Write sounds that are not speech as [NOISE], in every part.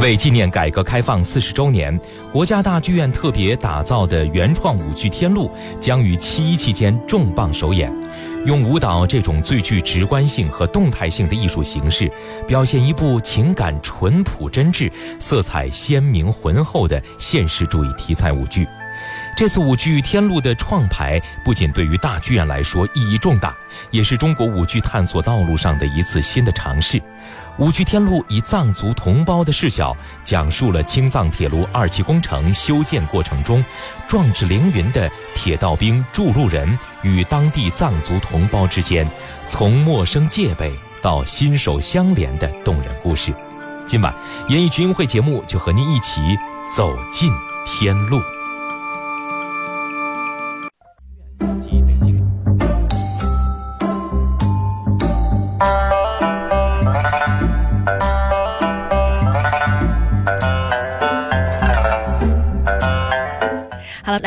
为纪念改革开放四十周年，国家大剧院特别打造的原创舞剧《天路》将于七一期间重磅首演。用舞蹈这种最具直观性和动态性的艺术形式，表现一部情感淳朴真挚、色彩鲜明浑厚的现实主义题材舞剧。这次舞剧《天路》的创排，不仅对于大剧院来说意义重大，也是中国舞剧探索道路上的一次新的尝试。舞剧《天路》以藏族同胞的视角，讲述了青藏铁路二期工程修建过程中，壮志凌云的铁道兵筑路人与当地藏族同胞之间，从陌生戒备到心手相连的动人故事。今晚演艺群英会节目就和您一起走进天路。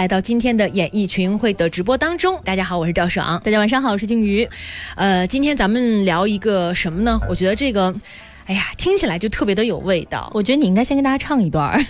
来到今天的演艺群会的直播当中，大家好，我是赵爽，大家晚上好，我是静瑜。呃，今天咱们聊一个什么呢？我觉得这个。哎呀，听起来就特别的有味道。我觉得你应该先跟大家唱一段儿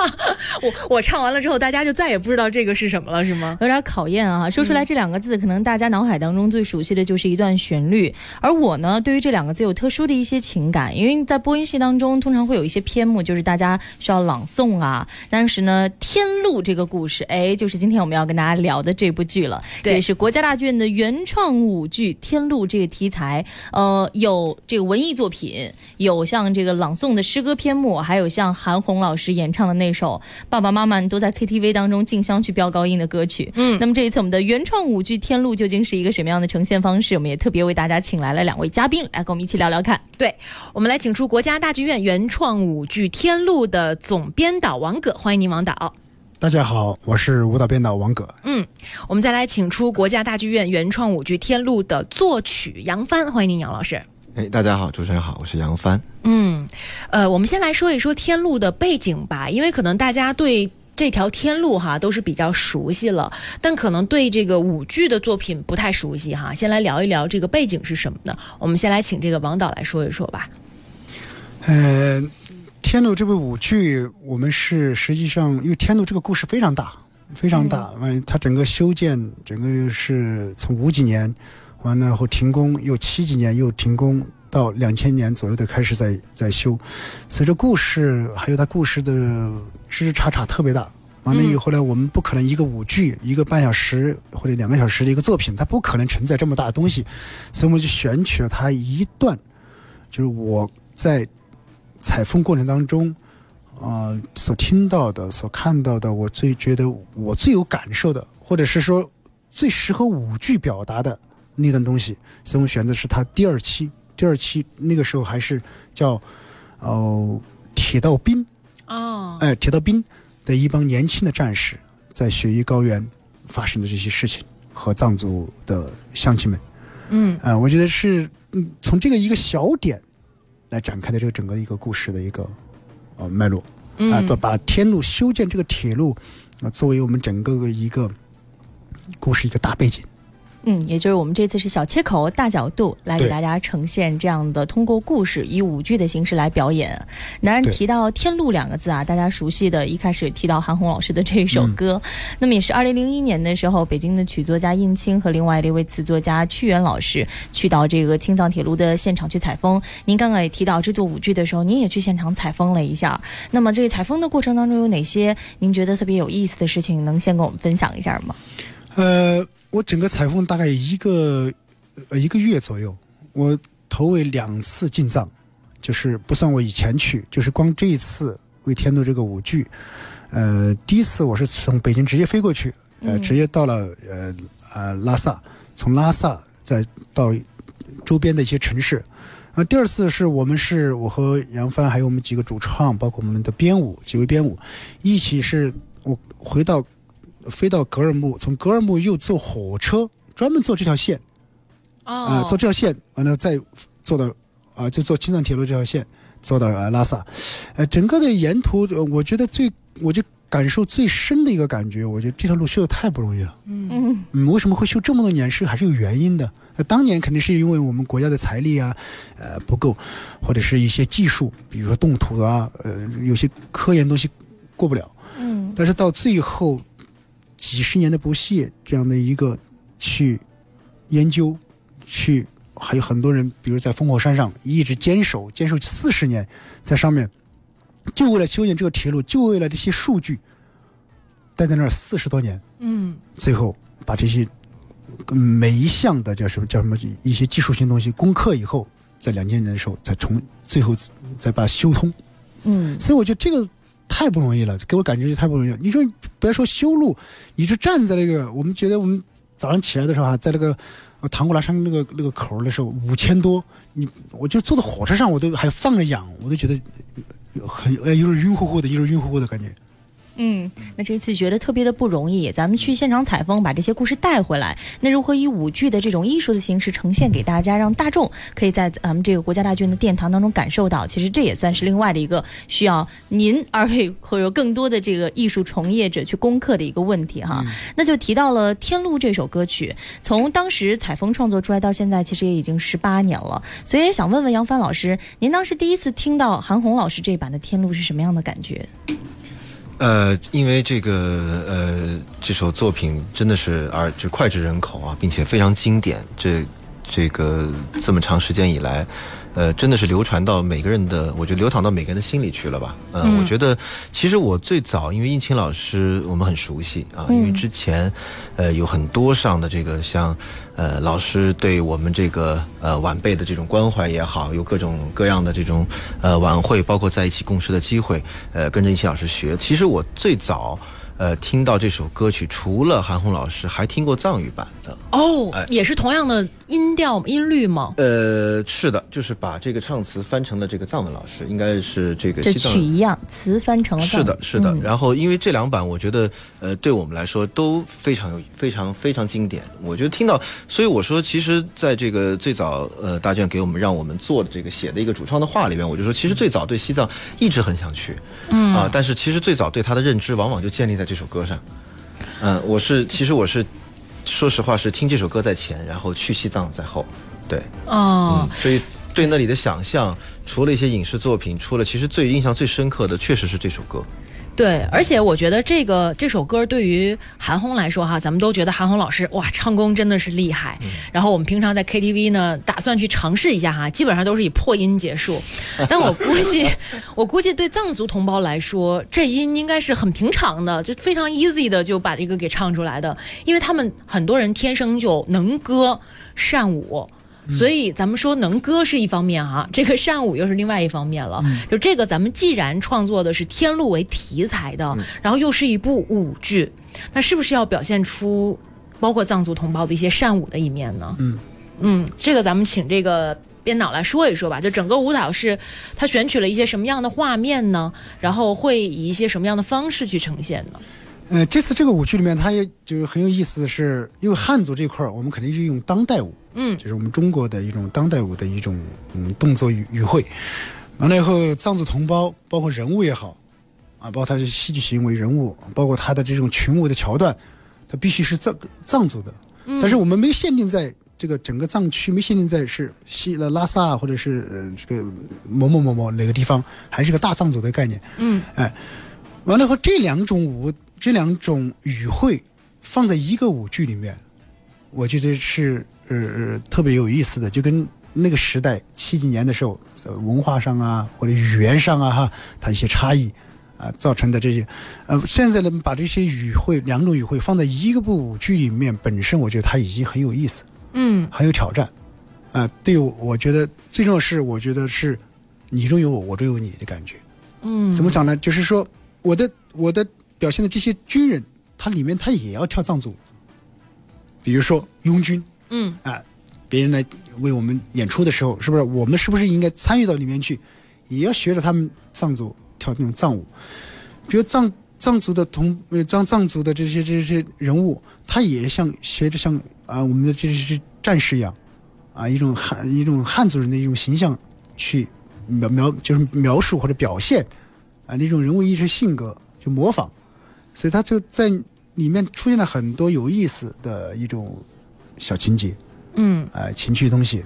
[LAUGHS] 我我唱完了之后，大家就再也不知道这个是什么了，是吗？有点考验啊。说出来这两个字，可能大家脑海当中最熟悉的就是一段旋律。而我呢，对于这两个字有特殊的一些情感，因为在播音系当中，通常会有一些篇目，就是大家需要朗诵啊。当时呢，《天路》这个故事，哎，就是今天我们要跟大家聊的这部剧了。这是国家大剧院的原创舞剧《天路》这个题材，呃，有这个文艺作品。有像这个朗诵的诗歌篇目，还有像韩红老师演唱的那首爸爸妈妈都在 KTV 当中竞相去飙高音的歌曲。嗯，那么这一次我们的原创舞剧《天路》究竟是一个什么样的呈现方式？我们也特别为大家请来了两位嘉宾来跟我们一起聊聊看。对，我们来请出国家大剧院原创舞剧《天路》的总编导王葛，欢迎您，王导。大家好，我是舞蹈编导王葛。嗯，我们再来请出国家大剧院原创舞剧《天路》的作曲杨帆，欢迎您，杨老师。哎，大家好，主持人好，我是杨帆。嗯，呃，我们先来说一说天路的背景吧，因为可能大家对这条天路哈都是比较熟悉了，但可能对这个舞剧的作品不太熟悉哈。先来聊一聊这个背景是什么呢？我们先来请这个王导来说一说吧。呃，天路这部舞剧，我们是实际上因为天路这个故事非常大，非常大，嗯，它整个修建整个是从五几年。完了后停工，又七几年又停工，到两千年左右的开始在在修。随着故事还有它故事的枝枝杈杈特别大。完了以后呢，我们不可能一个舞剧一个半小时或者两个小时的一个作品，它不可能承载这么大的东西，所以我们就选取了它一段，就是我在采风过程当中呃所听到的、所看到的，我最觉得我最有感受的，或者是说最适合舞剧表达的。那段东西，所以我们选择是他第二期。第二期那个时候还是叫，哦，铁道兵。哦。哎，铁道兵的一帮年轻的战士，在雪域高原发生的这些事情，和藏族的乡亲们。嗯。啊，我觉得是嗯从这个一个小点来展开的这个整个一个故事的一个呃脉络。嗯。啊，把天路修建这个铁路啊，作为我们整个的一个故事一个大背景。嗯，也就是我们这次是小切口、大角度来给大家呈现这样的，通过故事以舞剧的形式来表演。当然提到“天路”两个字啊，大家熟悉的一开始提到韩红老师的这一首歌，那么也是二零零一年的时候，北京的曲作家印青和另外的一位词作家屈原老师去到这个青藏铁路的现场去采风。您刚刚也提到制作舞剧的时候，您也去现场采风了一下。那么这个采风的过程当中有哪些您觉得特别有意思的事情，能先跟我们分享一下吗？呃。我整个采风大概一个呃一个月左右，我头尾两次进藏，就是不算我以前去，就是光这一次为天路这个舞剧，呃，第一次我是从北京直接飞过去，呃，直接到了呃啊拉萨，从拉萨再到周边的一些城市，啊，第二次是我们是我和杨帆还有我们几个主创，包括我们的编舞几位编舞，一起是我回到。飞到格尔木，从格尔木又坐火车，专门坐这条线，啊，坐这条线，完了再坐到啊，就坐青藏铁路这条线，坐到拉萨，呃，整个的沿途，我觉得最，我就感受最深的一个感觉，我觉得这条路修的太不容易了。嗯嗯，为什么会修这么多年？是还是有原因的。那当年肯定是因为我们国家的财力啊，呃不够，或者是一些技术，比如说动土啊，呃有些科研东西过不了。嗯但是到最后几十年的不懈，这样的一个去研究，去还有很多人，比如在烽火山上一直坚守，坚守四十年，在上面，就为了修建这个铁路，就为了这些数据，待在那儿四十多年，嗯最后把这些嗯每一项的叫什么叫什么一些技术性东西攻克以后，在两千年的时候才重最后再把它修通。嗯所以我觉得这个太不容易了，给我感觉就太不容易了。你说不要说修路，你就站在那个，我们觉得我们早上起来的时候啊，在那个唐古拉山那个那个口的时候，五千多，你我就坐在火车上，我都还放着氧，我都觉得很呃有点晕乎乎的，有点晕乎乎的感觉。嗯，那这次觉得特别的不容易，咱们去现场采风，把这些故事带回来。那如何以舞剧的这种艺术的形式呈现给大家，让大众可以在咱们这个国家大剧院的殿堂当中感受到？其实这也算是另外的一个需要您二位或者更多的这个艺术从业者去攻克的一个问题哈。那就提到了《天路》这首歌曲，从当时采风创作出来到现在，其实也已经十八年了。所以也想问问杨帆老师，您当时第一次听到韩红老师这版的《天路》是什么样的感觉？呃，因为这个呃这首作品真的是而就脍炙人口啊，并且非常经典。这这个这么长时间以来，呃，真的是流传到每个人的，我觉得流淌到每个人的心里去了吧。呃、嗯我觉得其实我最早因为应勤老师我们很熟悉啊，因为之前呃有很多上的这个像呃老师对我们这个呃晚辈的这种关怀也好，有各种各样的这种呃晚会，包括在一起共事的机会，呃跟着一起老师学。其实我最早。呃，听到这首歌曲，除了韩红老师，还听过藏语版的。哦哎，也是同样的音调音律吗？呃，是的，就是把这个唱词翻成了这个藏文老师，应该是这个这西藏曲一样，词翻成了是的，是的。嗯然后，因为这两版，我觉得，呃，对我们来说都非常有、非常非常经典。我觉得听到，所以我说，其实在这个最早，呃，大卷给我们让我们做的这个写的一个主创的话里面，我就说，其实最早对西藏一直很想去，嗯啊，但是其实最早对他的认知，往往就建立在这首歌上。嗯、我是，其实我是，说实话是听这首歌在前，然后去西藏在后，对。哦嗯，，所以对那里的想象，除了一些影视作品，除了其实最印象最深刻的，确实是这首歌。对，而且我觉得这个这首歌对于韩红来说哈，咱们都觉得韩红老师哇唱功真的是厉害。然后我们平常在 KTV 呢，打算去尝试一下哈，基本上都是以破音结束。[LAUGHS] 但我估计，[LAUGHS] 我估计对藏族同胞来说，这音应该是很平常的，就非常 easy 的就把这个给唱出来的，因为他们很多人天生就能歌善舞。所以咱们说能歌是一方面哈，这个善舞又是另外一方面了。就这个，咱们既然创作的是天路为题材的，然后又是一部舞剧，那是不是要表现出包括藏族同胞的一些善舞的一面呢？嗯嗯，这个咱们请这个编导来说一说吧。就整个舞蹈是他选取了一些什么样的画面呢？然后会以一些什么样的方式去呈现呢？呃，这次这个舞剧里面，它也就是很有意思的是，因为汉族这块儿，我们肯定是用当代舞，嗯就是我们中国的一种当代舞的一种嗯动作语语汇。完了以后，藏族同胞，包括人物也好，啊，包括他的戏剧行为、人物，包括他的这种群舞的桥段，他必须是藏藏族的。但是我们没限定在这个整个藏区，没限定在是西呃拉萨或者是呃这个某某某某哪个地方，还是个大藏族的概念。嗯，哎，完了以后，这两种舞，这两种语汇放在一个舞剧里面，我觉得是呃呃特别有意思的，就跟那个时代七几年的时候，在文化上啊或者语言上啊哈，它一些差异啊造成的这些，呃，现在呢把这些语汇两种语汇放在一个部舞剧里面，本身我觉得它已经很有意思，嗯很有挑战，啊、对我我觉得最重要是，我觉得是你中有我，我中有你的感觉。嗯，怎么讲呢？就是说，我的我的表现的这些军人，他里面他也要跳藏族舞，比如说拥军嗯啊，别人来为我们演出的时候，是不是我们是不是应该参与到里面去，也要学着他们藏族跳那种藏舞？比如藏藏族的同呃藏藏族的这些这些人物，他也像学着像啊我们的这些战士一样，啊一种汉一种汉族人的一种形象去描描就是描述或者表现啊那种人物意识性格，就模仿。所以他就在里面出现了很多有意思的一种小情节，嗯呃，情趣的东西。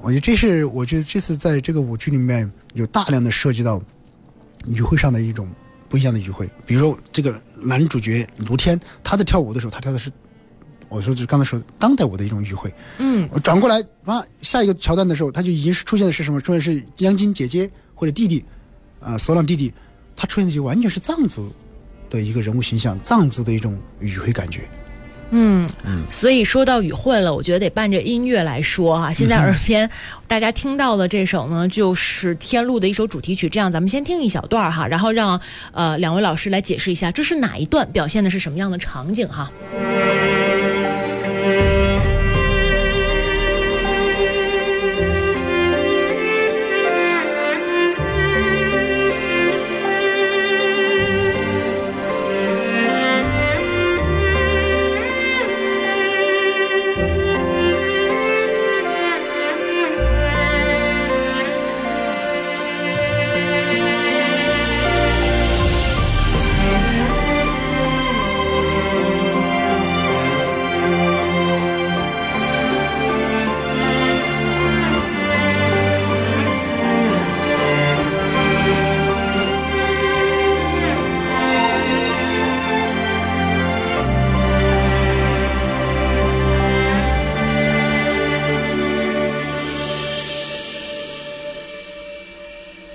我觉得这是我觉得这次在这个舞剧里面有大量的涉及到语汇上的一种不一样的语汇，比如说这个男主角卢天，他在跳舞的时候，他跳的是我说就是刚才说的当代舞的一种语汇。嗯我转过来，啊，下一个桥段的时候，他就已经是出现的是什么？出现的是央金姐姐或者弟弟，啊、索朗弟弟，他出现的就完全是藏族的一个人物形象，藏族的一种语汇感觉。嗯所以说到语汇了，我觉得得伴着音乐来说哈。现在耳边大家听到的这首呢，就是《天路》的一首主题曲。这样，咱们先听一小段儿哈，然后让呃两位老师来解释一下，这是哪一段，表现的是什么样的场景哈。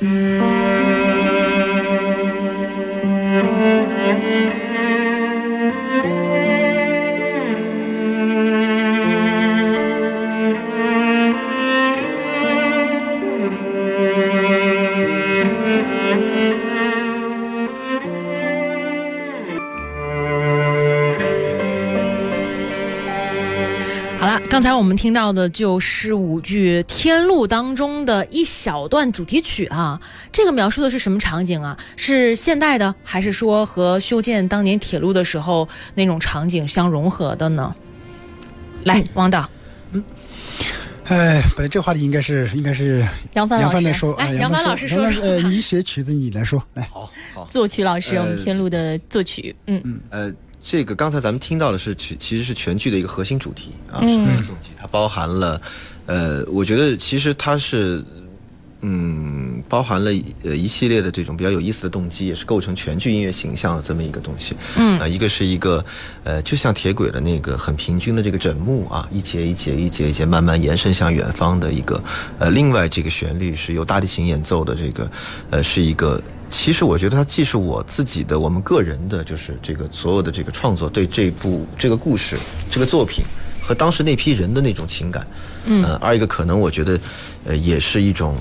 好我们听到的就是舞剧《天路》当中的一小段主题曲啊。这个描述的是什么场景啊？是现代的，还是说和修建当年铁路的时候那种场景相融合的呢？来，王导，嗯哎，本来这话题应该是应该是杨帆老师，杨帆来说，哎啊杨帆老师说说呃，你写曲子你来说，来，好好，作曲老师，呃我们天路的作曲，嗯嗯呃，这个刚才咱们听到的是其其实是全剧的一个核心主题啊，嗯是核心动机，它包含了，呃，我觉得其实它是。嗯，包含了呃一系列的这种比较有意思的动机，也是构成全剧音乐形象的这么一个东西。嗯啊、一个是一个呃，就像铁轨的那个很平均的这个枕木啊，一节一节一节一节慢慢延伸向远方的一个呃，另外这个旋律是由大提琴演奏的，这个呃是一个。其实我觉得它既是我自己的、我们个人的，就是这个所有的这个创作对这部这个故事、这个作品和当时那批人的那种情感，嗯，呃，二一个可能我觉得，呃，也是一种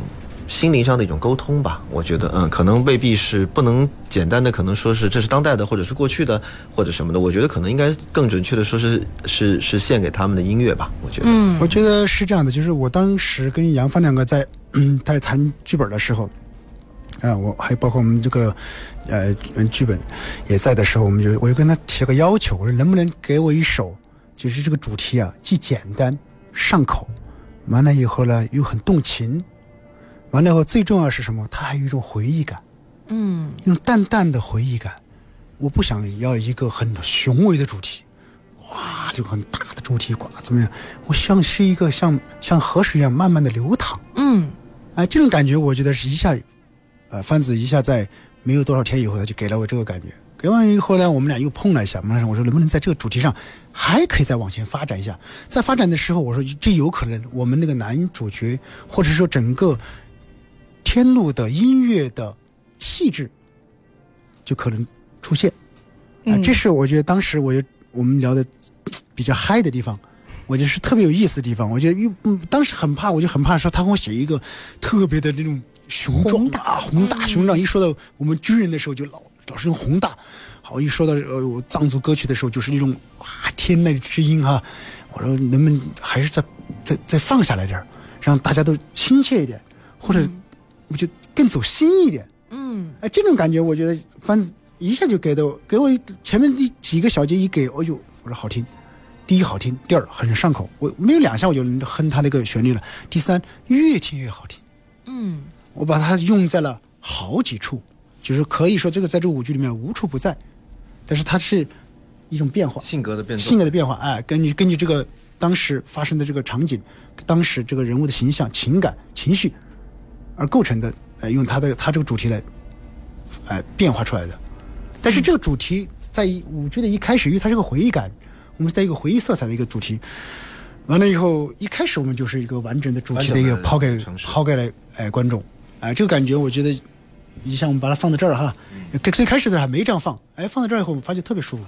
心灵上的一种沟通吧。我觉得，嗯，可能未必是不能简单的可能说是这是当代的，或者是过去的，或者什么的。我觉得可能应该更准确的说是是是献给他们的音乐吧。我觉得，嗯我觉得是这样的，就是我当时跟杨帆两个在嗯在谈剧本的时候，啊、我还包括我们这个呃嗯剧本也在的时候，我们就我就跟他提了个要求，我说能不能给我一首，就是这个主题啊，既简单上口，完了以后呢又很动情，完了以后最重要是什么？它还有一种回忆感。嗯一种淡淡的回忆感。我不想要一个很雄伟的主题，哇，这个很大的主题，呱，怎么样？我希望是一个像像河水一样慢慢的流淌。嗯哎，这种感觉我觉得是一下，呃，番子一下在没有多少天以后，他就给了我这个感觉。给完以后呢，我们俩又碰了一下，我们俩我说能不能在这个主题上还可以再往前发展一下？在发展的时候，我说这有可能我们那个男主角，或者说整个天路的音乐的气质，就可能出现。啊、嗯这是我觉得当时我就我们聊的比较嗨的地方，我觉得是特别有意思的地方。我觉得又嗯，当时很怕，我就很怕说他给我写一个特别的那种雄壮啊，宏大雄壮。一说到我们军人的时候，就老老是用宏大。好，一说到呃藏族歌曲的时候，就是那种哇天籁之音哈。我说能不能还是再再再放下来点儿，让大家都亲切一点，或者我就更走心一点。嗯哎，这种感觉我觉得反正一下就给的我，给我前面第几个小节一给，我就我说好听，第一好听，第二很上口，我没有两下我就能哼他那个旋律了。第三越听越好听，嗯我把它用在了好几处，就是可以说这个在这个舞剧里面无处不在。但是它是一种变化，性格的变化，性格的变化，哎，根据根据这个当时发生的这个场景，当时这个人物的形象、情感、情绪而构成的，呃，用它的它这个主题来，哎，变化出来的。但是这个主题在舞剧的一开始，因为它是个回忆感，我们是带一个回忆色彩的一个主题。完了以后，一开始我们就是一个完整的主题的一个抛给抛给了哎观众，哎，这个感觉我觉得，你像我们把它放到这儿哈，最开始的时候还没这样放，哎，放到这儿以后，我们发现特别舒服。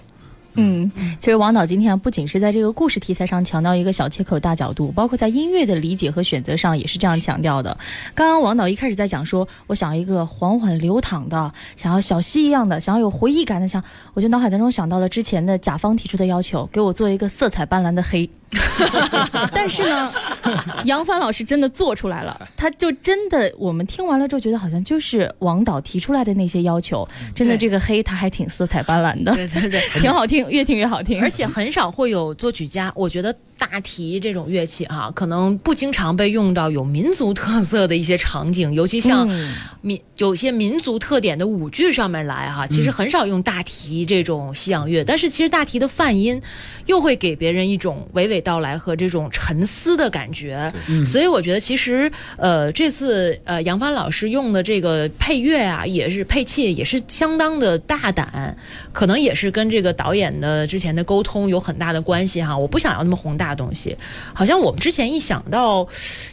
嗯，其实王导今天不仅是在这个故事题材上强调一个小切口大角度，包括在音乐的理解和选择上也是这样强调的。刚刚王导一开始在讲说，我想要一个缓缓流淌的，想要小溪一样的，想要有回忆感的，想，我就脑海当中想到了之前的甲方提出的要求，给我做一个色彩斑斓的黑。[LAUGHS] 但是呢，[LAUGHS] 杨帆老师真的做出来了，他就真的，我们听完了之后觉得好像就是王导提出来的那些要求，真的这个黑他还挺色彩斑斓的，对对对，挺好听，越听越好听，而且很少会有作曲家，我觉得大提这种乐器哈，可能不经常被用到有民族特色的一些场景，尤其像民有些民族特点的舞剧上面来哈，其实很少用大提这种西洋乐，但是其实大提的泛音又会给别人一种娓娓道来和这种沉思的感觉，所以我觉得其实呃这次呃杨帆老师用的这个配乐啊，也是配器也是相当的大胆，可能也是跟这个导演的之前的沟通有很大的关系哈。我不想要那么宏大的东西，好像我们之前一想到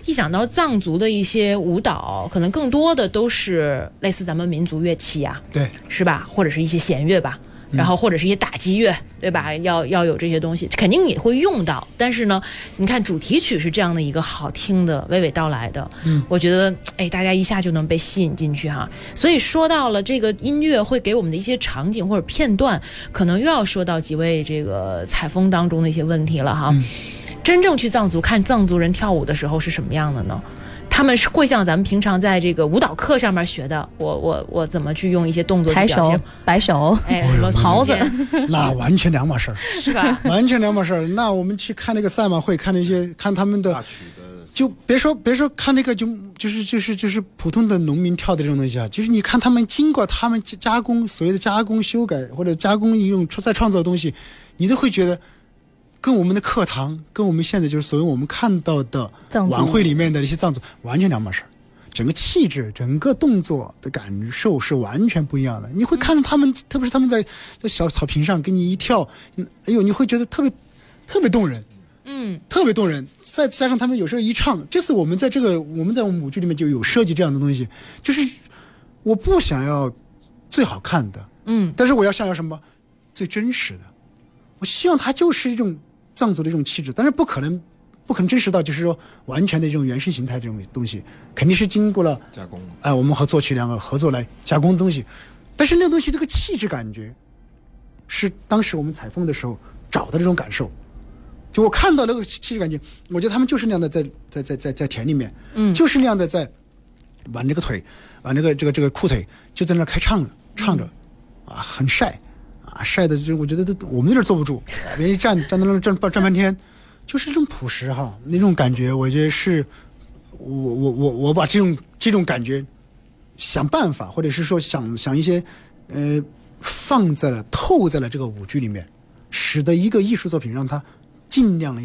一想到藏族的一些舞蹈，可能更多的都是类似咱们民族乐器啊，对，是吧？或者是一些弦乐吧。然后或者是一些打击乐，对吧？要要有这些东西，肯定也会用到。但是呢，你看主题曲是这样的一个好听的娓娓道来的，嗯，我觉得哎，大家一下就能被吸引进去哈。所以说到了这个音乐会给我们的一些场景或者片段，可能又要说到几位这个采风当中的一些问题了哈。真正去藏族看藏族人跳舞的时候是什么样的呢？他们是会像咱们平常在这个舞蹈课上面学的，我我我怎么去用一些动作抬手、摆手，哎，什么袍子，那完全两码事儿，是吧？完全两码事儿。那我们去看那个赛马会，看那些看他们的，就别说别说看那个，就就是就是就是普通的农民跳的这种东西啊，就是你看他们经过他们加工，所谓的加工修改或者加工一种再创造的东西，你都会觉得。跟我们的课堂，跟我们现在就是所谓我们看到的晚会里面的那些藏族，完全两码事儿。整个气质、整个动作的感受是完全不一样的。你会看到他们，特别是他们在小草坪上给你一跳，哎呦，你会觉得特别特别动人，嗯，特别动人。再加上他们有时候一唱，这次我们在这个我们在舞剧里面就有设计这样的东西，就是我不想要最好看的，嗯，但是我要想要什么最真实的，我希望它就是一种。藏族的这种气质，但是不可能，不可能真实到就是说完全的这种原生形态这种东西，肯定是经过了加工。哎，我们和作曲两个合作来加工东西，但是那个东西这个气质感觉，是当时我们采风的时候找的这种感受。就我看到那个气质感觉，我觉得他们就是那样的在在在在在田里面，嗯，就是那样的在挽这个腿，挽这个这个这个裤腿，就在那开唱唱着，啊，很晒。啊，晒的就我觉得都我们有点坐不住，[LAUGHS] 别一站站在那站半站半天，就是这种朴实哈，那种感觉，我觉得是，我我我我把这种这种感觉，想办法或者是说想想一些，呃，放在了透在了这个舞剧里面，使得一个艺术作品让它尽量的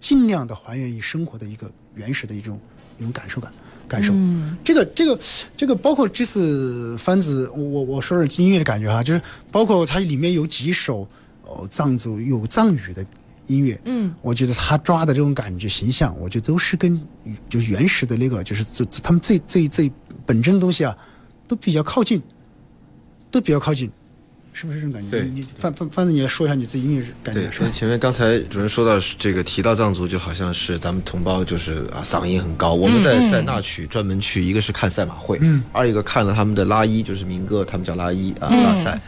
尽量的还原于生活的一个原始的一种一种感受感。感受，嗯这个这个这个包括这次番子，我我我说点音乐的感觉哈，就是包括它里面有几首哦藏族有藏语的音乐，嗯，我觉得他抓的这种感觉形象，我觉得都是跟就是原始的那个就是最他们最最最本真的东西啊，都比较靠近，都比较靠近。是不是这种感觉？对，你范范范子，你来说一下你自己音乐感觉。对，说前面刚才主任说到这个提到藏族，就好像是咱们同胞就是啊嗓音很高。我们在在那曲专门去，一个是看赛马会，嗯，二一个看了他们的拉伊，就是民歌，他们叫拉伊啊拉赛，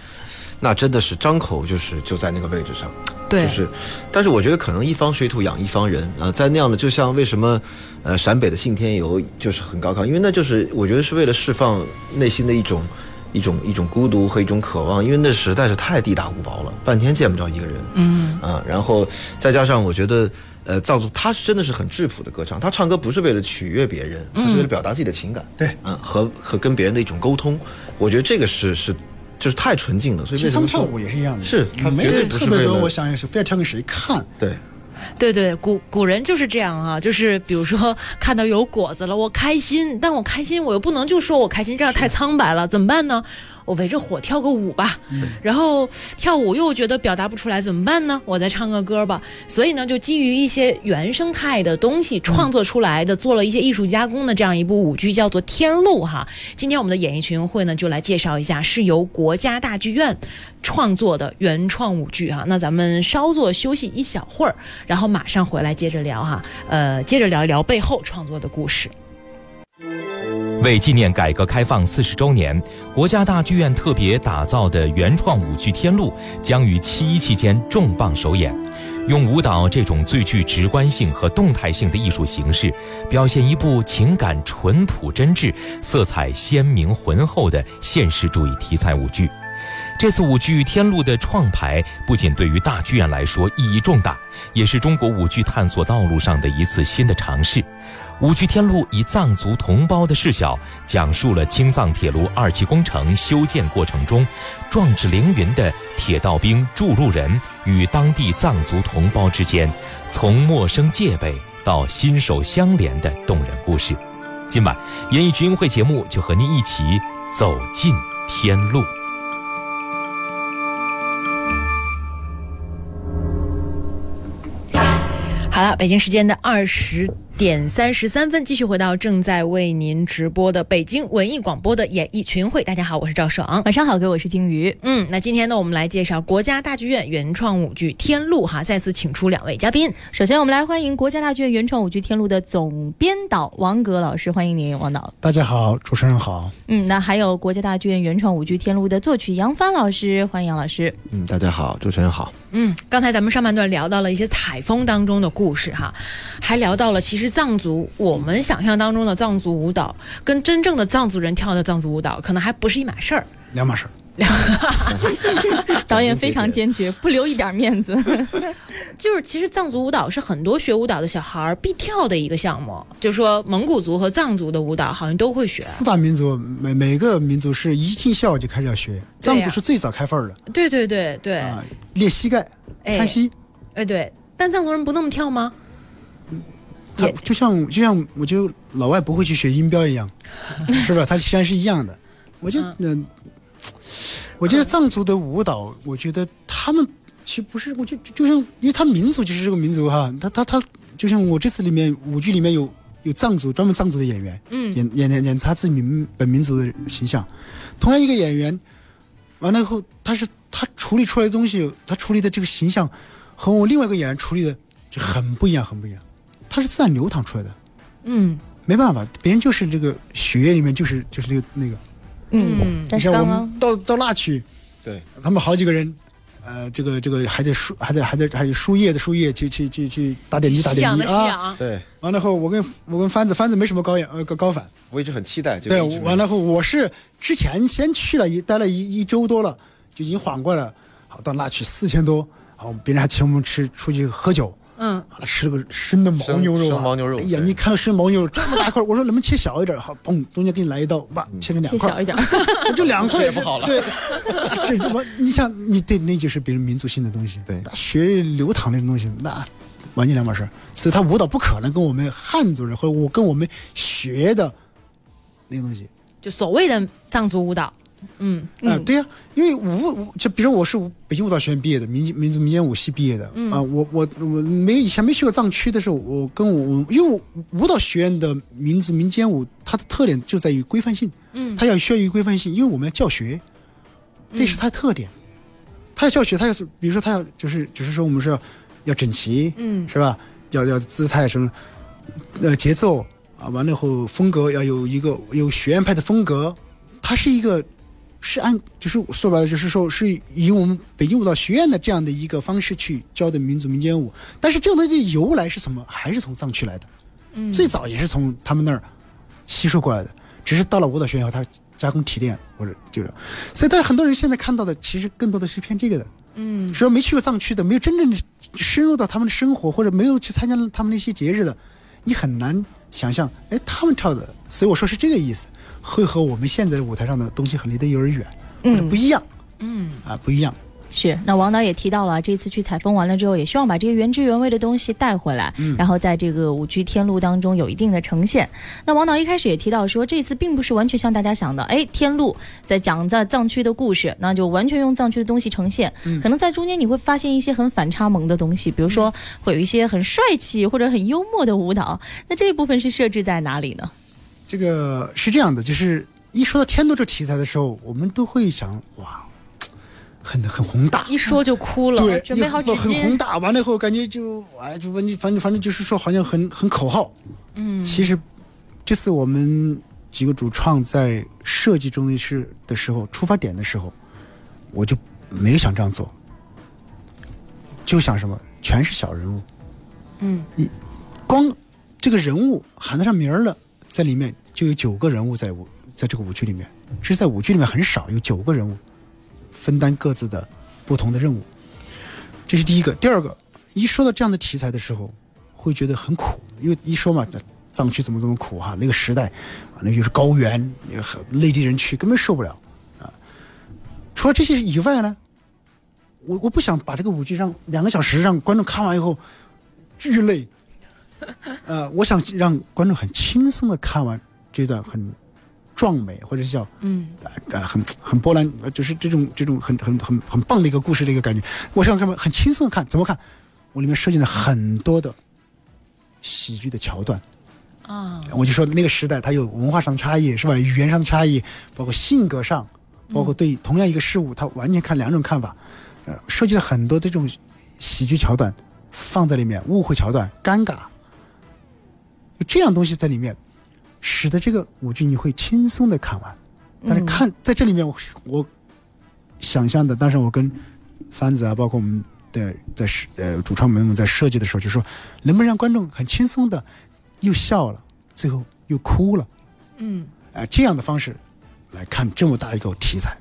那真的是张口就是就在那个位置上，对，就是，但是我觉得可能一方水土养一方人啊，在那样的就像为什么呃陕北的信天游就是很高亢，因为那就是我觉得是为了释放内心的一种。一种一种孤独和一种渴望，因为那实在是太地大物博了，半天见不着一个人。嗯啊，然后再加上我觉得，呃，藏族他是真的是很质朴的歌唱，他唱歌不是为了取悦别人，他是为了表达自己的情感。对，嗯，和和跟别人的一种沟通，我觉得这个是是就是太纯净了，所以其实他们跳舞也是一样的，是他没有特别多。我想也是非要跳给谁看，对对对，古古人就是这样啊，就是比如说看到有果子了，我开心，但我开心我又不能就说我开心，这样太苍白了，怎么办呢？我围着火跳个舞吧，然后跳舞又觉得表达不出来，怎么办呢？我再唱个歌吧。所以呢，就基于一些原生态的东西创作出来的，做了一些艺术加工的这样一部舞剧，叫做《天路》哈。今天我们的演艺群会呢，就来介绍一下，是由国家大剧院创作的原创舞剧哈。那咱们稍作休息一小会儿，然后马上回来接着聊哈。呃，接着聊一聊背后创作的故事。为纪念改革开放四十周年，国家大剧院特别打造的原创舞剧《天路》将于七一期间重磅首演。用舞蹈这种最具直观性和动态性的艺术形式，表现一部情感淳朴真挚、色彩鲜明浑厚的现实主义题材舞剧。这次舞剧《天路》的创排，不仅对于大剧院来说意义重大，也是中国舞剧探索道路上的一次新的尝试。舞剧《天路》以藏族同胞的视角，讲述了青藏铁路二期工程修建过程中，壮志凌云的铁道兵筑路人与当地藏族同胞之间，从陌生戒备到心手相连的动人故事。今晚演艺群英会节目就和您一起走进天路。好了，北京时间的二十点三十三分，继续回到正在为您直播的北京文艺广播的演艺群会。大家好，我是赵爽。晚上好，各位，我是金鱼。嗯，那今天呢，我们来介绍国家大剧院原创舞剧《天路》哈，再次请出两位嘉宾。首先，我们来欢迎国家大剧院原创舞剧《天路》的总编导王格老师，欢迎您，王导。大家好，主持人好。嗯，那还有国家大剧院原创舞剧《天路》的作曲杨帆老师，欢迎杨老师。嗯，大家好，主持人好。嗯，刚才咱们上半段聊到了一些采风当中的故事哈，还聊到了其实藏族我们想象当中的藏族舞蹈，跟真正的藏族人跳的藏族舞蹈可能还不是一码事儿。两码事儿。导演非常坚决，不留一点面子。[LAUGHS] 就是其实藏族舞蹈是很多学舞蹈的小孩儿必跳的一个项目，就是说蒙古族和藏族的舞蹈好像都会学。四大民族每每个民族是一进校就开始要学，藏族是最早开份儿的对对对对，啊，练膝盖、哎看膝。哎对，但藏族人不那么跳吗？就像就像我就老外不会去学音标一样，[LAUGHS] 是吧？他实际上是一样的。我就嗯、我觉得藏族的舞蹈，我觉得他们其实不是，我就就就像，因为他民族就是这个民族哈，他他他就像我这次里面舞剧里面有有藏族专门藏族的演员，嗯演演演演他自己民本民族的形象，同样一个演员，完了以后他是他处理出来的东西，他处理的这个形象和我另外一个演员处理的就很不一样，很不一样，他是自然流淌出来的。嗯没办法，别人就是这个血液里面就是就是那个那个。嗯但你像我是刚刚们到到那去，对，他们好几个人，呃，这个这个还在输，还在还在还有输液的输液，去去去去打点滴打点滴啊。对完了后，我跟我跟帆子，帆子没什么高氧呃高高反，我一直很期待。结对完了后我是之前先去了一待了一一周多了，就已经缓过来了。好，到那去四千多，好，别人还请我们吃出去喝酒，嗯完了吃了个生的牦牛肉、啊，牦牛肉哎呀，你看到生牦牛肉这么大块，我说能不能切小一点？好，嘣，中间给你来一刀，哇，切成两块，切小一点。[LAUGHS] 就两块 [LAUGHS] 也不好了对，这这我你想，你对那就是别人民族性的东西，对那血液流淌那种东西，那完全两码事。所以他舞蹈不可能跟我们汉族人或者我跟我们学的那个东西。就所谓的藏族舞蹈，嗯。啊、对呀、因为舞舞就比如我是北京舞蹈学院毕业的，民民族民间舞系毕业的，啊、我我我没以前没去过藏区的时候，我跟我因为我舞蹈学院的民族民间舞，它的特点就在于规范性，嗯。它要需要一个规范性，因为我们要教学，这是它的特点，它要教学，它要是比如说它要就是就是说我们是要要整齐，嗯。是吧？要要姿态什么，呃，节奏啊，完了后风格要有一个有学院派的风格，它是一个是按就是说白了就是说是以我们北京舞蹈学院的这样的一个方式去教的民族民间舞，但是这个东西由来是什么？还是从藏区来的，嗯。最早也是从他们那儿吸收过来的，只是到了舞蹈学院后，它加工提炼或者就是，所以但是很多人现在看到的其实更多的是偏这个的。嗯。只要没去过藏区的，没有真正的深入到他们的生活，或者没有去参加他们那些节日的，你很难想象，哎，他们跳的，所以我说是这个意思，会和我们现在舞台上的东西很离得有点远。或者不一样嗯，啊，不一样。是，那王导也提到了，这次去采风完了之后，也希望把这些原汁原味的东西带回来，嗯然后在这个舞剧天路当中有一定的呈现。那王导一开始也提到说，这次并不是完全像大家想的，哎，天路在讲在藏区的故事，那就完全用藏区的东西呈现。嗯可能在中间你会发现一些很反差萌的东西，比如说会有一些很帅气或者很幽默的舞蹈。那这一部分是设置在哪里呢？这个是这样的，就是一说到天都这题材的时候，我们都会想哇，很很宏大，一说就哭了。对，准备好很宏大，完了以后感觉就哎，就反正反正反正就是说，好像很很口号。嗯，其实这次我们几个主创在设计中的是的时候，出发点的时候，我就没有想这样做，就想什么，全是小人物，嗯，光这个人物喊得上名儿了，在里面就有九个人物在舞在这个舞剧里面，这是在舞剧里面很少，有九个人物分担各自的不同的任务，这是第一个。第二个，一说到这样的题材的时候，会觉得很苦，因为一说嘛，藏区怎么怎么苦哈，那个时代，啊，那就是高原，那个内地人去根本受不了啊。除了这些以外呢，我我不想把这个舞剧让两个小时让观众看完以后巨累，呃，我想让观众很轻松的看完这段很壮美，或者是叫嗯啊、呃很很波澜，呃就是这种这种很很很很棒的一个故事的一个感觉。我想看很轻松的看，怎么看？我里面设计了很多的喜剧的桥段。啊，我就说那个时代，它有文化上的差异，是吧？语言上的差异，包括性格上，包括对同样一个事物，它完全看两种看法。呃，设计了很多这种喜剧桥段放在里面，误会桥段、尴尬，就这样东西在里面，使得这个舞剧你会轻松的看完。但是看在这里面我，我想象的，当时我跟番子啊，包括我们的在设呃主创们在设计的时候，就说能不能让观众很轻松的又笑了，最后又哭了，嗯，呃，这样的方式来看这么大一个题材。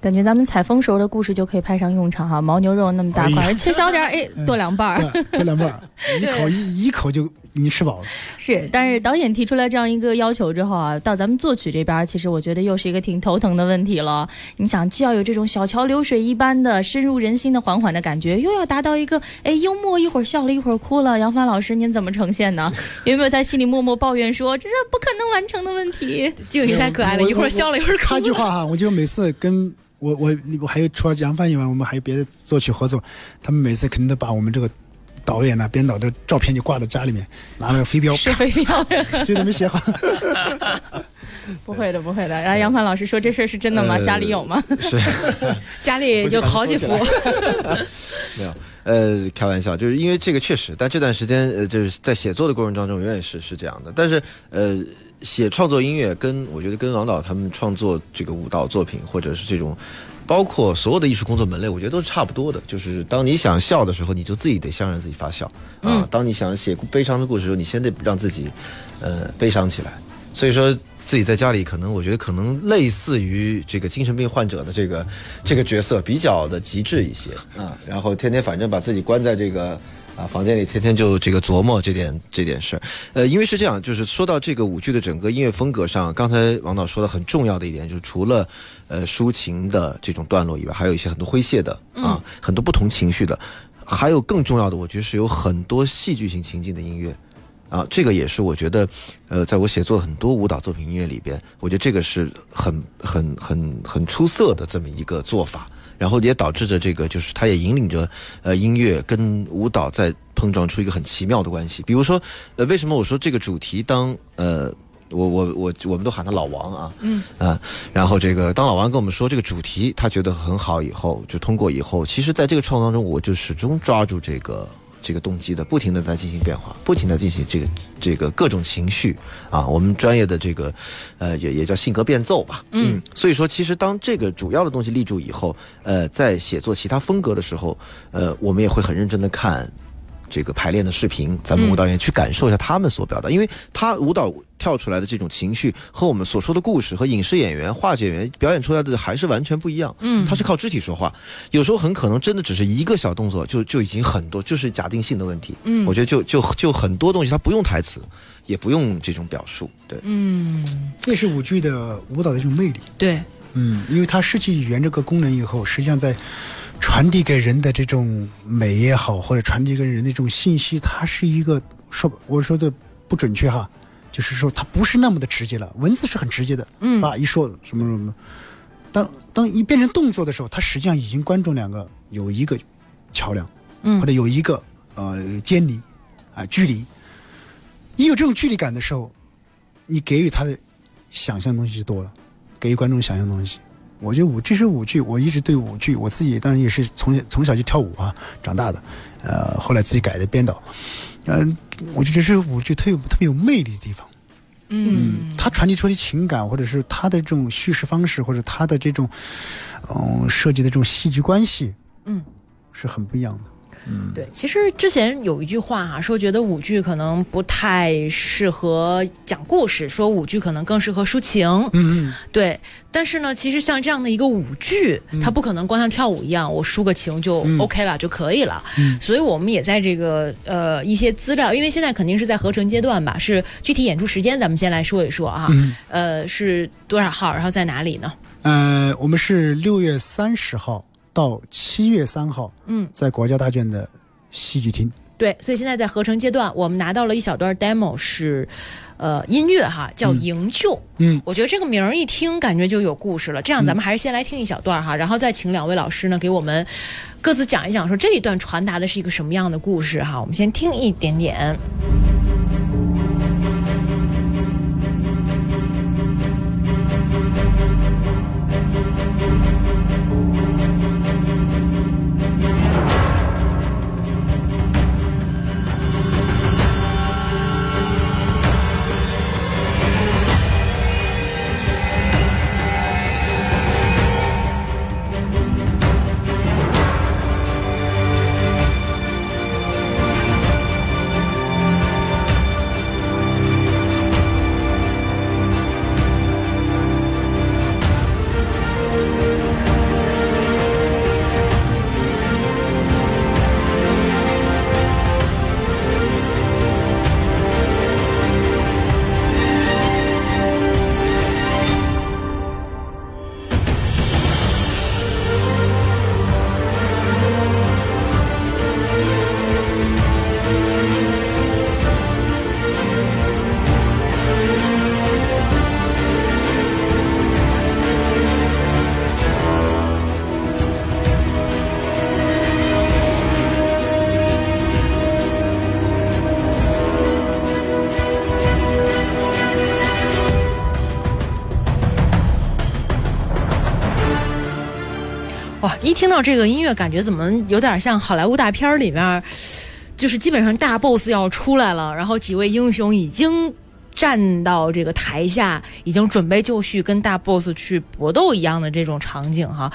感觉咱们采风时候的故事就可以派上用场哈，牦牛肉那么大块，哎切小点儿，哎，剁两半儿。对，这两半儿 [LAUGHS] 一口一一口就已经吃饱了。是，但是导演提出来这样一个要求之后啊，到咱们作曲这边，其实我觉得又是一个挺头疼的问题了。你想，既要有这种小桥流水一般的深入人心的缓缓的感觉，又要达到一个哎幽默，[LAUGHS] 一会儿笑了，一会儿哭了。杨帆老师，您怎么呈现呢？有没有在心里默默抱怨说这是不可能完成的问题？静宇太可爱了，一会儿笑了，一会儿哭了。插句话哈，我就每次跟我我我还有除了杨帆以外，我们还有别的作曲合作，他们每次肯定都把我们这个导演啊、编导的照片就挂在家里面，拿了个飞镖，是飞镖这都没写好。[LAUGHS] 不会的，不会的。然后杨帆老师说这事儿是真的吗？呃家里有吗？是 [LAUGHS] 家里有好几幅，[LAUGHS] 没有，呃，开玩笑，就是因为这个确实，但这段时间呃，就是在写作的过程当中，永远是是这样的。但是呃，写创作音乐跟我觉得跟王导他们创作这个舞蹈作品，或者是这种。包括所有的艺术工作门类，我觉得都是差不多的。就是当你想笑的时候，你就自己得先让自己发笑啊；当你想写悲伤的故事的时候，你先得让自己，呃，悲伤起来。所以说，自己在家里可能，我觉得可能类似于这个精神病患者的这个这个角色，比较的极致一些啊。然后天天反正把自己关在这个啊房间里，天天就这个琢磨这点这点事儿。呃，因为是这样，就是说到这个舞剧的整个音乐风格上，刚才王导说的很重要的一点，就是除了呃抒情的这种段落以外，还有一些很多诙谐的啊，很多不同情绪的，还有更重要的，我觉得是有很多戏剧性情境的音乐。啊，这个也是我觉得，呃，在我写作很多舞蹈作品音乐里边，我觉得这个是很很很很出色的这么一个做法，然后也导致着这个就是它也引领着呃音乐跟舞蹈在碰撞出一个很奇妙的关系。比如说，呃，为什么我说这个主题当呃。我我我我们都喊他老王啊，嗯啊，然后这个当老王跟我们说这个主题他觉得很好以后，就通过以后，其实在这个创作当中，我就始终抓住这个这个动机的，不停的在进行变化，不停的进行这个这个各种情绪啊，我们专业的这个呃也也叫性格变奏吧，嗯，所以说其实当这个主要的东西立住以后，呃，在写作其他风格的时候，呃，我们也会很认真的看。这个排练的视频，咱们舞蹈演员去感受一下他们所表达，因为他舞蹈跳出来的这种情绪和我们所说的故事和影视演员、话剧演员表演出来的还是完全不一样。嗯，他是靠肢体说话，有时候很可能真的只是一个小动作就就已经很多，就是假定性的问题。嗯，我觉得就就就很多东西他不用台词，也不用这种表述。对，嗯，这是舞剧的舞蹈的一种魅力。对，嗯，因为它失去语言这个功能以后，实际上在传递给人的这种美也好，或者传递给人的这种信息，它是一个说我说的不准确哈，就是说它不是那么的直接了。文字是很直接的，嗯啊，一说什么什么，当当一变成动作的时候，它实际上已经观众两个有一个桥梁，嗯或者有一个呃间离啊距离。一有这种距离感的时候，你给予他的想象东西就多了，给予观众想象东西。我觉得舞，这是舞剧，我一直对舞剧，我自己当然也是从从小就跳舞啊长大的，呃，后来自己改的编导，嗯、我就觉得是舞剧特有特别有魅力的地方。嗯它传递出的情感，或者是它的这种叙事方式，或者它的这种嗯设计的这种戏剧关系，嗯，是很不一样的。对，其实之前有一句话哈、说觉得舞剧可能不太适合讲故事，说舞剧可能更适合抒情。嗯嗯，对，但是呢，其实像这样的一个舞剧，它不可能光像跳舞一样，我抒个情就嗯 OK 了、就可以了。嗯所以我们也在这个呃一些资料，因为现在肯定是在合成阶段吧，是具体演出时间，咱们先来说一说啊。嗯呃，是多少号，然后在哪里呢？呃，我们是六月三十号到七月三号，嗯，在国家大剧院的戏剧厅。对，所以现在在合成阶段，我们拿到了一小段 demo，是呃音乐哈，叫《营救》。嗯，我觉得这个名儿一听，感觉就有故事了。这样，咱们还是先来听一小段哈，然后再请两位老师呢给我们各自讲一讲，说这一段传达的是一个什么样的故事哈。我们先听一点点。一听到这个音乐，感觉怎么有点像好莱坞大片儿里面，就是基本上大 boss 要出来了，然后几位英雄已经站到这个台下，已经准备就绪，跟大 boss 去搏斗一样的这种场景哈，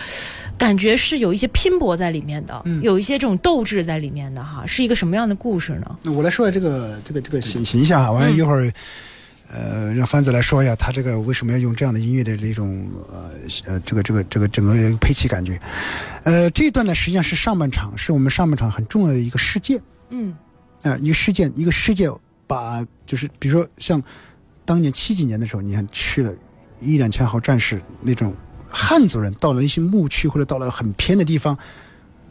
感觉是有一些拼搏在里面的，有一些这种斗志在里面的哈，是一个什么样的故事呢？那我来说一下这个这个这个形形象啊，完了一会儿，呃，让番子来说一下他这个为什么要用这样的音乐的这种呃呃这个这个这个整个配器感觉。呃，这一段呢实际上是上半场，是我们上半场很重要的一个事件。嗯啊、一个事件，一个事件，把就是比如说像当年七几年的时候，你看去了一两千号战士那种汉族人，到了一些牧区或者到了很偏的地方，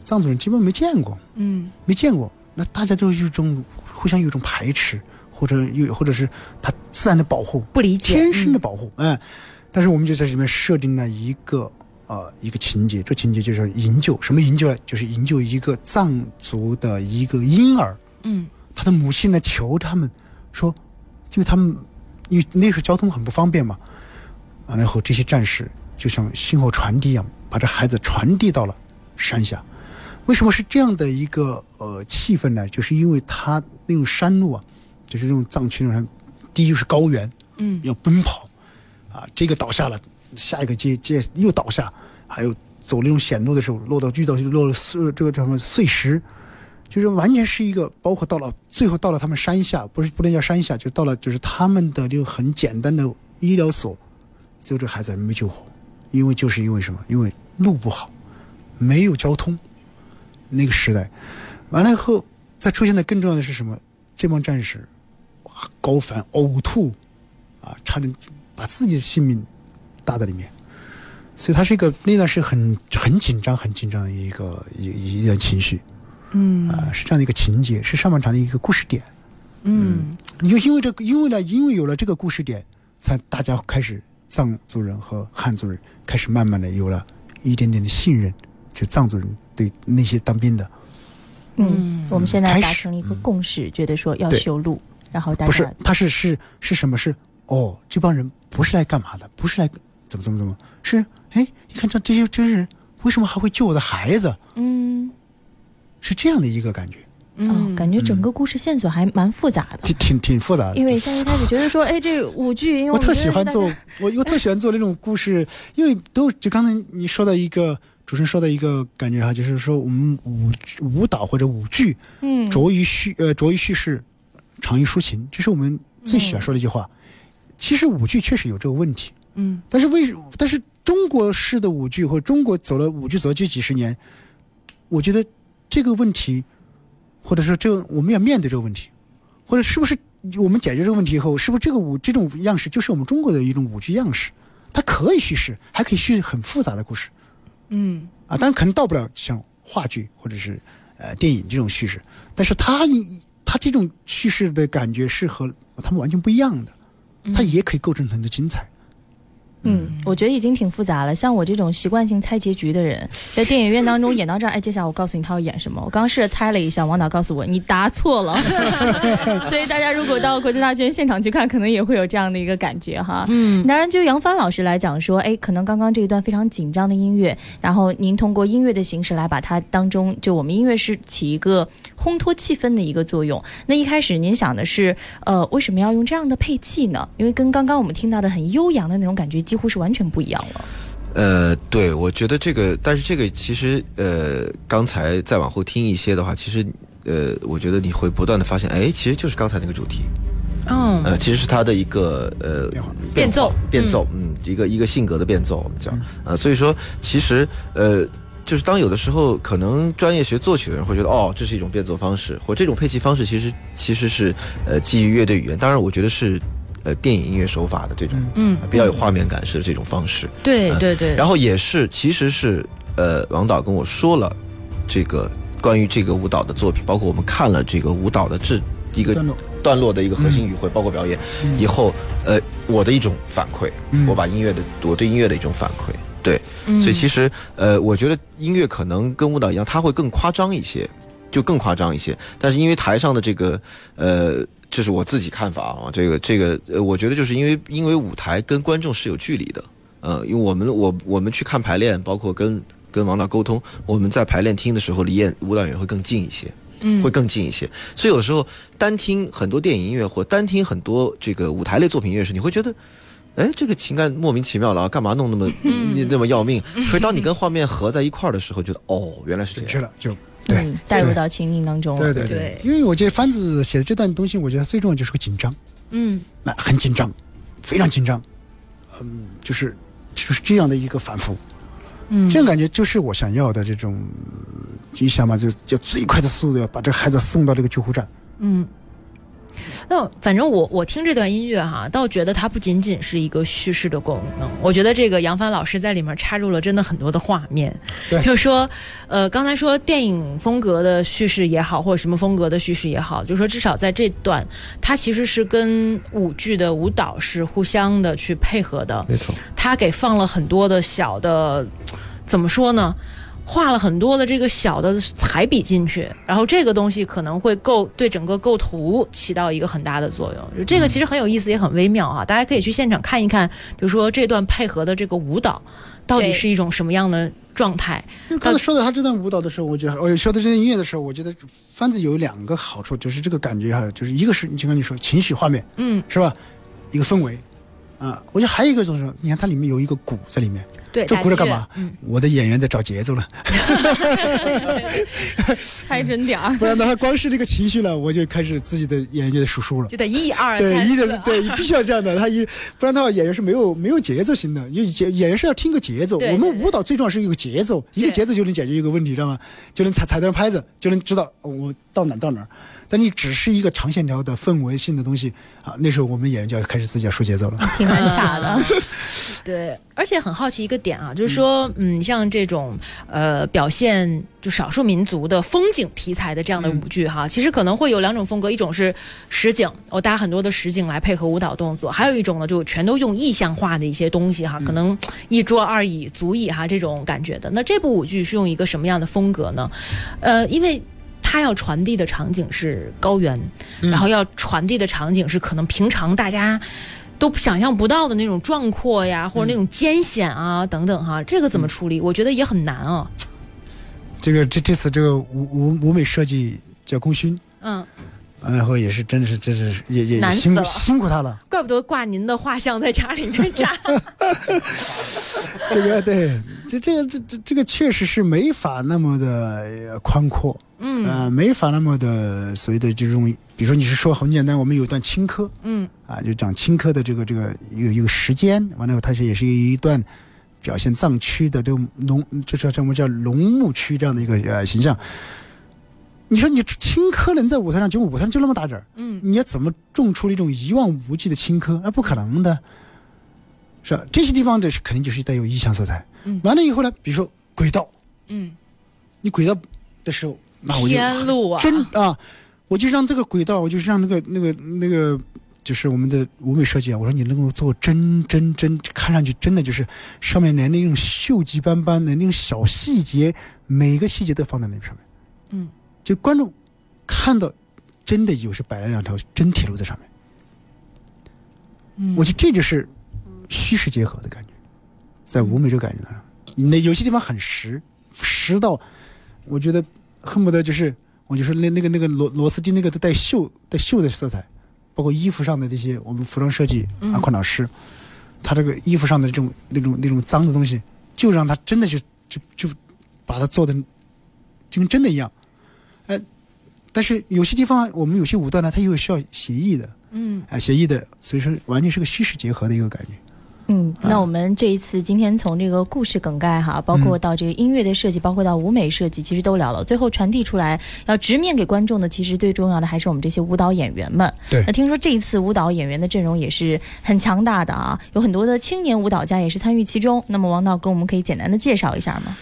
藏族人基本没见过，嗯没见过，那大家就有一种互相有一种排斥，或者又或者是他自然的保护，不理解，天生的嗯保护，哎、但是我们就在里面设定了一个呃一个情节，这情节就是营救，什么营救呢？就是营救一个藏族的一个婴儿。嗯他的母亲呢求他们说，因为他们因为那时候交通很不方便嘛，完了以后这些战士就像信号传递一样，把这孩子传递到了山下。为什么是这样的一个呃气氛呢？就是因为他那种山路啊，就是这种藏区那种，第一就是高原，嗯要奔跑，啊，这个倒下了，下一个接接又倒下，还有走那种险路的时候，落到遇到落了碎这个叫什么碎石，就是完全是一个，包括到了最后到了他们山下，不是不能叫山下，就到了就是他们的这个很简单的医疗所，最后这孩子还没救活，因为就是因为什么？因为路不好，没有交通，那个时代，完了以后再出现的更重要的是什么？这帮战士，哇，高反呕吐，啊，差点把自己的性命搭在里面。所以他是一个那段是很很紧张、很紧张的一个一一段情绪，嗯。啊、是这样的一个情节，是上半场的一个故事点。嗯。你就因为这个，因为呢，因为有了这个故事点，才大家开始藏族人和汉族人开始慢慢的有了一点点的信任，就藏族人对那些当兵的，嗯，我们现在达成了一个共识，觉得说要修路，然后大不是，他是是是什么？是哦，这帮人不是来干嘛的？不是来怎么怎么怎么？是哎，你看这这些这些人为什么还会救我的孩子？嗯是这样的一个感觉，哦，感觉整个故事线索还蛮复杂的。挺挺挺复杂的。因为像一开始觉得说，[LAUGHS] 哎，这舞剧，因为我特喜欢做，我我特喜欢做那种故事，因为都就刚才你说的一个主持人说的一个感觉哈，就是说我们舞舞蹈或者舞剧嗯着于叙呃着于叙事，长于抒情，这是我们最喜欢说的一句话。其实舞剧确实有这个问题，嗯但是为但是中国式的舞剧或者中国走了舞剧走了这几十年，我觉得这个问题，或者说这个我们要面对这个问题，或者是不是我们解决这个问题以后，是不是这个舞这种样式就是我们中国的一种舞剧样式？它可以叙事，还可以叙很复杂的故事嗯啊，当然可能到不了像话剧或者是呃电影这种叙事，但是它一它这种叙事的感觉是和他们完全不一样的，他也可以构成很多精彩。嗯，我觉得已经挺复杂了。像我这种习惯性猜结局的人，在电影院当中演到这儿，[LAUGHS] 哎，接下来我告诉你他要演什么。我刚试着猜了一下，王导告诉我你答错了。[LAUGHS] [LAUGHS] 所以大家如果到国际大剧院现场去看，可能也会有这样的一个感觉哈。嗯当然，就杨帆老师来讲说，哎，可能刚刚这一段非常紧张的音乐，然后您通过音乐的形式来把它当中，就我们音乐是起一个烘托气氛的一个作用。那一开始您想的是，呃，为什么要用这样的配器呢？因为跟刚刚我们听到的很悠扬的那种感觉几乎是完全不一样了。呃，对，我觉得这个，但是这个其实，呃，刚才再往后听一些的话，其实，呃，我觉得你会不断的发现，哎，其实就是刚才那个主题，嗯呃，其实是他的一个呃变奏变奏，嗯，一个一个性格的变奏，我们讲，呃，所以说其实呃。就是当有的时候，可能专业学作曲的人会觉得，哦，这是一种变奏方式，或这种配器方式，其实其实是呃基于乐队语言。当然，我觉得是呃电影音乐手法的这种，嗯。比较有画面感式的这种方式。对对对，然后也是，其实是呃，王导跟我说了这个关于这个舞蹈的作品，包括我们看了这个舞蹈的这一个段落。段落的一个核心语汇，包括表演、以后，呃，我的一种反馈，我把音乐的我对音乐的一种反馈，对，所以其实呃，我觉得音乐可能跟舞蹈一样，它会更夸张一些，就更夸张一些，但是因为台上的这个呃。这是我自己看法啊，这个这个，呃，我觉得就是因为因为舞台跟观众是有距离的，呃，因为我们我我们去看排练，包括跟跟王导沟通，我们在排练厅的时候离演舞蹈演员会更近一些，嗯，会更近一些。所以有的时候单听很多电影音乐或单听很多这个舞台类作品音乐时，你会觉得。哎，这个情感莫名其妙了啊，干嘛弄那么、那么要命？[LAUGHS] 可是当你跟画面合在一块儿的时候，觉得哦，原来是这样。准确了，就对嗯，带入到情境当中。对对对。因为我觉得番子写的这段东西，我觉得最重要就是个紧张，嗯那很紧张，非常紧张，嗯，就是就是这样的一个反复，嗯，这种感觉就是我想要的这种，你想嘛，就就最快的速度要把这个孩子送到这个救护站，嗯。那反正我我听这段音乐哈，倒觉得它不仅仅是一个叙事的功能，我觉得这个杨帆老师在里面插入了真的很多的画面，对。就是说，呃，刚才说电影风格的叙事也好，或者什么风格的叙事也好，就说至少在这段，它其实是跟舞剧的舞蹈是互相的去配合的，没错，他给放了很多的小的，怎么说呢？画了很多的这个小的彩笔进去，然后这个东西可能会构对整个构图起到一个很大的作用。就这个其实很有意思，也很微妙啊、大家可以去现场看一看，就说这段配合的这个舞蹈到底是一种什么样的状态。因为刚才说到他这段舞蹈的时候，我觉得，我说到这段音乐的时候，我觉得番子有两个好处，就是这个感觉哈，就是一个是你就跟你说情绪画面嗯，是吧，一个氛围啊，我觉得还有一个就是，你看它里面有一个鼓在里面，对，这鼓是干嘛？嗯，我的演员在找节奏了，[LAUGHS] 拍准点儿。[LAUGHS] 不然的话，光是这个情绪了，我就开始自己的演员就得数数了。就得一二对，一的，对，必须要这样的。他一不然的话，演员是没有没有节奏型的。因为演演员是要听个节奏。我们舞蹈最重要是一个节奏，一个节奏就能解决一个问题，知道吗？就能踩踩到拍子，就能知道哦我到哪儿到哪儿。但你只是一个长线条的氛围性的东西啊，那时候我们演员就要开始自己要说节奏了。[LAUGHS] 挺难卡的。[LAUGHS] 对，而且很好奇一个点啊，就是说，嗯，像这种呃表现就少数民族的风景题材的这样的舞剧哈，其实可能会有两种风格，一种是实景，我搭很多的实景来配合舞蹈动作，还有一种呢，就全都用意象化的一些东西哈，可能一桌二椅足矣哈这种感觉的。那这部舞剧是用一个什么样的风格呢？呃，因为。它要传递的场景是高原，然后要传递的场景是可能平常大家都想象不到的那种壮阔呀，或者那种艰险啊等等哈。这个怎么处理？我觉得也很难啊。这个这这次这个舞舞舞美设计叫功勋，嗯，完了后也是真的是真是也也辛苦辛苦他了。怪不得挂您的画像在家里面扎。[LAUGHS] 这个对，这这个这这这个确实是没法那么的呃宽阔，嗯呃，没法那么的所谓的这种，比如说你是说很简单，我们有一段青稞嗯啊，就讲青稞的这个这个一个一个时间，完了后它是也是一段表现藏区的这种农，这叫什么叫农牧区这样的一个呃形象。你说你青稞能在舞台上，结果舞台上就那么大点儿，嗯你要怎么种出一种一望无际的青稞？那不可能的，是吧？这些地方的是肯定就是带有意象色彩。嗯完了以后呢，比如说轨道，嗯，你轨道的时候，那我就天路啊，真啊，我就让这个轨道，我就让那个那个那个，就是我们的舞美设计啊，我说你能够做真真真，看上去真的就是上面连那种锈迹斑斑的那种小细节，每个细节都放在那上面。嗯，就观众看到，真的有是摆了两条真铁路在上面。嗯。我觉得这就是虚实结合的感觉，在舞美这个感觉上，那有些地方很实，实到我觉得恨不得就是我就说那那个那个螺螺丝钉那个带锈带锈的色彩，包括衣服上的这些我们服装设计嗯。阿宽老师，他这个衣服上的这种那种那种脏的东西，就让他真的就就就把它做的就跟真的一样，呃，但是有些地方我们有些舞段呢，它又需要协议的。嗯啊，协议的，所以说完全是个虚实结合的一个感觉。嗯，那我们这一次今天从这个故事梗概哈，包括到这个音乐的设计，包括到舞美设计，其实都聊了。最后传递出来，要直面给观众的，其实最重要的还是我们这些舞蹈演员们。对那听说这一次舞蹈演员的阵容也是很强大的啊，有很多的青年舞蹈家也是参与其中。那么王导跟我们可以简单的介绍一下吗？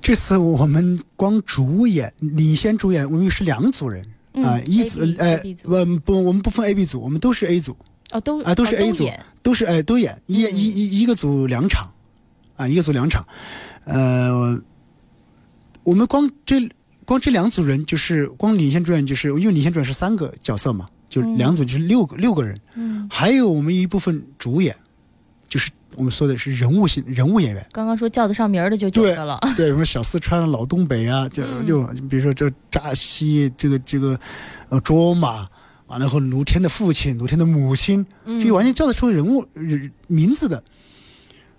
这次我们光主演领先主演，我们是两组人嗯啊、一组呃呃不，我们不分 A B 组，我们都是 A 组，哦，都啊都是哦 A 组都是哎都演一嗯。一一一个组两场，啊一个组两场，呃，我们光这光这两组人就是光领先主演就是因为领先主演是三个角色嘛，就嗯。两组就是六个六个人，嗯，还有我们一部分主演，就是我们说的是人物性人物演员。刚刚说叫得上名儿的就九对个了。对，什么小四川、老东北啊，就嗯就比如说这扎西，这个这个呃卓玛，完了后卢天的父亲、卢天的母亲，就完全叫得出人物、人名字的。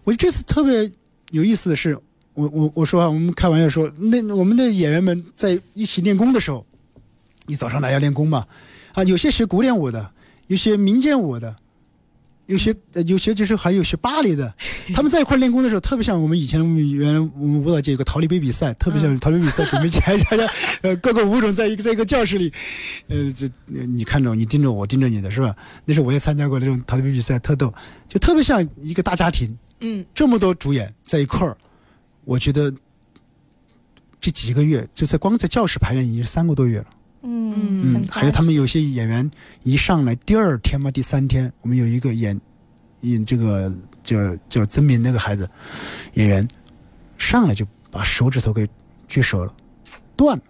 我觉得这次特别有意思的是，我我我说啊，我们开玩笑说，那我们的演员们在一起练功的时候，你早上来要练功嘛，啊，有些学古典舞的，有些民间舞的。有些呃有些就是还有学芭蕾的，他们在一块练功的时候，特别像我们以前原来我们舞蹈界有个桃李杯比赛，特别像 [LAUGHS] 桃李杯比赛，准备起来，大家呃各个舞种在一个在一个教室里，呃这呃你看着我，你盯着我，我盯着你的是吧？那时候我也参加过这种桃李杯比赛，特逗，就特别像一个大家庭，嗯这么多主演在一块儿，我觉得这几个月就在光在教室排练已经三个多月了。嗯嗯，还有他们有些演员一上来第二天嘛，第三天，我们有一个演演这个叫叫曾敏那个孩子演员，上来就把手指头给锯折了，断了，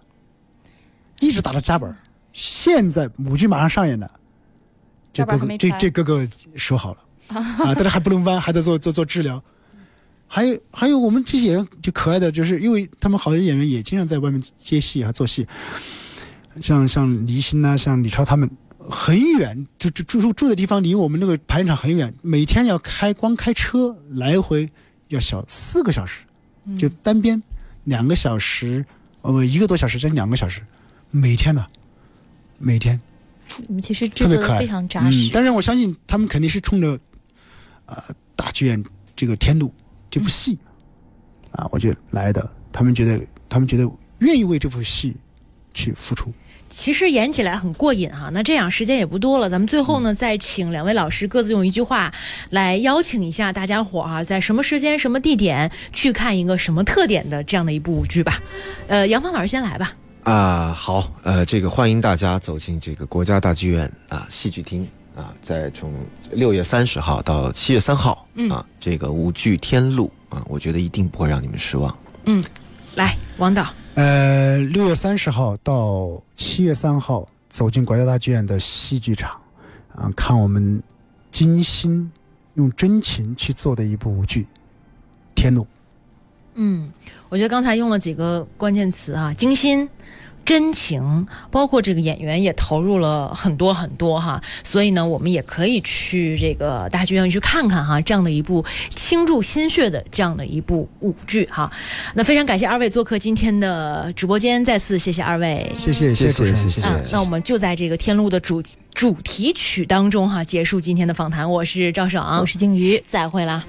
一直打到夹板儿。现在母剧马上上演了，这哥哥这这哥哥手好了啊，[LAUGHS] 但是还不能弯，还在做做做治疗。还有还有，我们这些演员就可爱的，就是因为他们好多演员也经常在外面接戏啊做戏，像像黎鑫呐、像李超他们，很远，就住住住住的地方离我们那个排练场很远，每天要开光开车来回要小四个小时，就单边两个小时，呃一个多小时，将近两个小时，每天呢，每天其实制特别可爱，作的非常扎实。嗯。但是我相信他们肯定是冲着呃、大剧院这个《天路》这部戏、啊，我觉得来的，他们觉得他们觉得愿意为这部戏去付出。其实演起来很过瘾哈。那这样时间也不多了，咱们最后呢，再请两位老师各自用一句话来邀请一下大家伙儿啊，在什么时间、什么地点去看一个什么特点的这样的一部舞剧吧。呃，杨芳老师先来吧。啊，好，呃，这个欢迎大家走进这个国家大剧院啊戏剧厅啊，在从六月三十号到七月三号啊，这个舞剧《天路》啊，我觉得一定不会让你们失望。嗯，来，王导。呃，六月三十号到七月三号，走进国家大剧院的戏剧场，啊，看我们精心用真情去做的一部舞剧《天路》。嗯，我觉得刚才用了几个关键词啊，精心。真情，包括这个演员也投入了很多很多哈，所以呢，我们也可以去这个大剧院去看看哈，这样的一部倾注心血的这样的一部舞剧哈。那非常感谢二位做客今天的直播间，再次谢谢二位，谢谢谢谢谢谢。那我们就在这个天路的主主题曲当中哈，结束今天的访谈。我是赵爽，我是鲸鱼，再会啦。